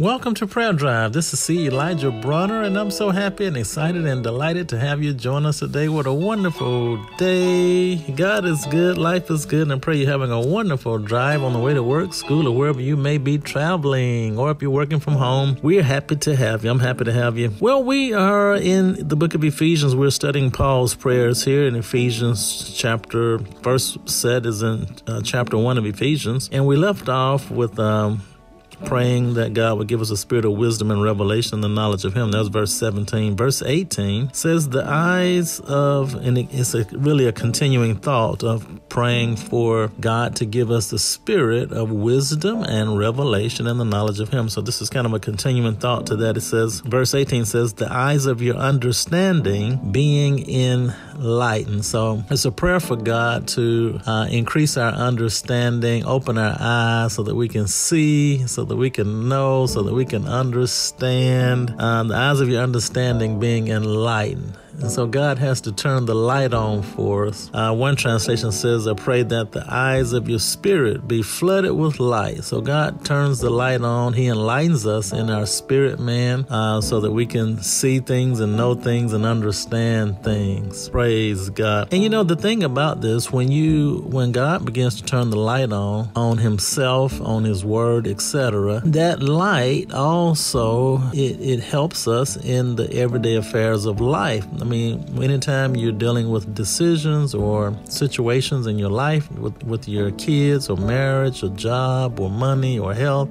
Welcome to Prayer Drive. This is C. Elijah Bronner, and I'm so happy and excited and delighted to have you join us today. What a wonderful day! God is good, life is good, and I pray you're having a wonderful drive on the way to work, school, or wherever you may be traveling, or if you're working from home. We're happy to have you. I'm happy to have you. Well, we are in the book of Ephesians. We're studying Paul's prayers here in Ephesians chapter. First set is in uh, chapter one of Ephesians, and we left off with. Um, praying that God would give us a spirit of wisdom and revelation and the knowledge of Him. That was verse 17. Verse 18 says, The eyes of, and it's a, really a continuing thought of praying for God to give us the spirit of wisdom and revelation and the knowledge of Him. So this is kind of a continuing thought to that. It says, verse 18 says, The eyes of your understanding being enlightened. So it's a prayer for God to uh, increase our understanding, open our eyes so that we can see, so that we can know, so that we can understand. Um, the eyes of your understanding being enlightened. And so God has to turn the light on for us. Uh, one translation says, I pray that the eyes of your spirit be flooded with light. So God turns the light on. He enlightens us in our spirit, man, uh, so that we can see things and know things and understand things. Praise God. And you know, the thing about this, when you, when God begins to turn the light on, on himself, on his word, etc., that light also, it, it helps us in the everyday affairs of life. I mean, anytime you're dealing with decisions or situations in your life with, with your kids or marriage or job or money or health,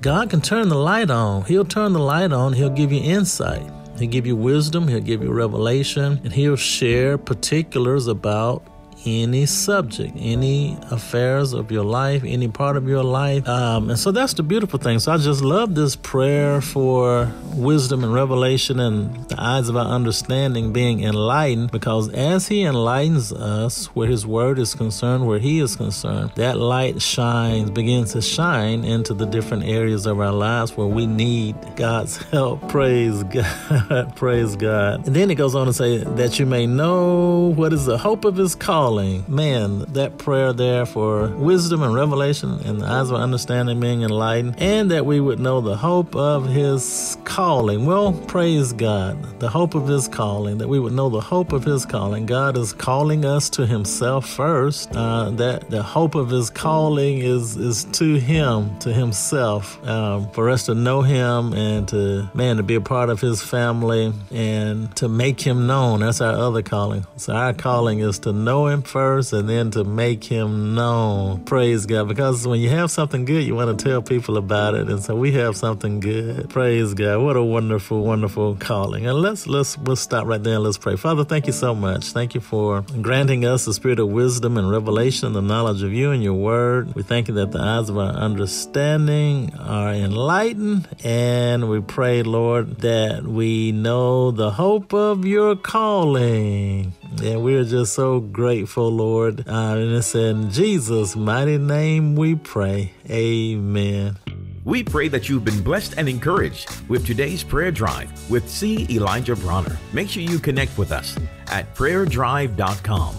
God can turn the light on. He'll turn the light on, He'll give you insight. He'll give you wisdom, He'll give you revelation, and He'll share particulars about any subject, any affairs of your life, any part of your life. Um, and so that's the beautiful thing. So I just love this prayer for wisdom and revelation and the eyes of our understanding being enlightened because as He enlightens us where His word is concerned, where He is concerned, that light shines, begins to shine into the different areas of our lives where we need God's help. Praise God. Praise God. And then it goes on to say that you may know what is the hope of His call calling. Man, that prayer there for wisdom and revelation and the eyes of understanding being enlightened, and that we would know the hope of his calling. Well, praise God. The hope of his calling, that we would know the hope of his calling. God is calling us to himself first. Uh, that the hope of his calling is is to him, to himself, um, for us to know him and to man to be a part of his family and to make him known. That's our other calling. So our calling is to know him him first and then to make him known. Praise God. Because when you have something good, you want to tell people about it. And so we have something good. Praise God. What a wonderful, wonderful calling. And let's let's we'll stop right there and let's pray. Father, thank you so much. Thank you for granting us the spirit of wisdom and revelation, the knowledge of you and your word. We thank you that the eyes of our understanding are enlightened. And we pray, Lord, that we know the hope of your calling. And we're just so grateful, Lord. Uh, and it's in Jesus' mighty name we pray. Amen. We pray that you've been blessed and encouraged with today's prayer drive with C. Elijah Bronner. Make sure you connect with us at prayerdrive.com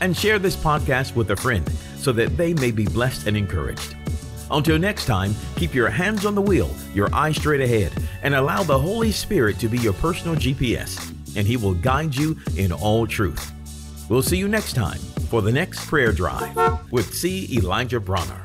and share this podcast with a friend so that they may be blessed and encouraged. Until next time, keep your hands on the wheel, your eyes straight ahead, and allow the Holy Spirit to be your personal GPS and He will guide you in all truth. We'll see you next time for the next prayer drive with C. Elijah Bronner.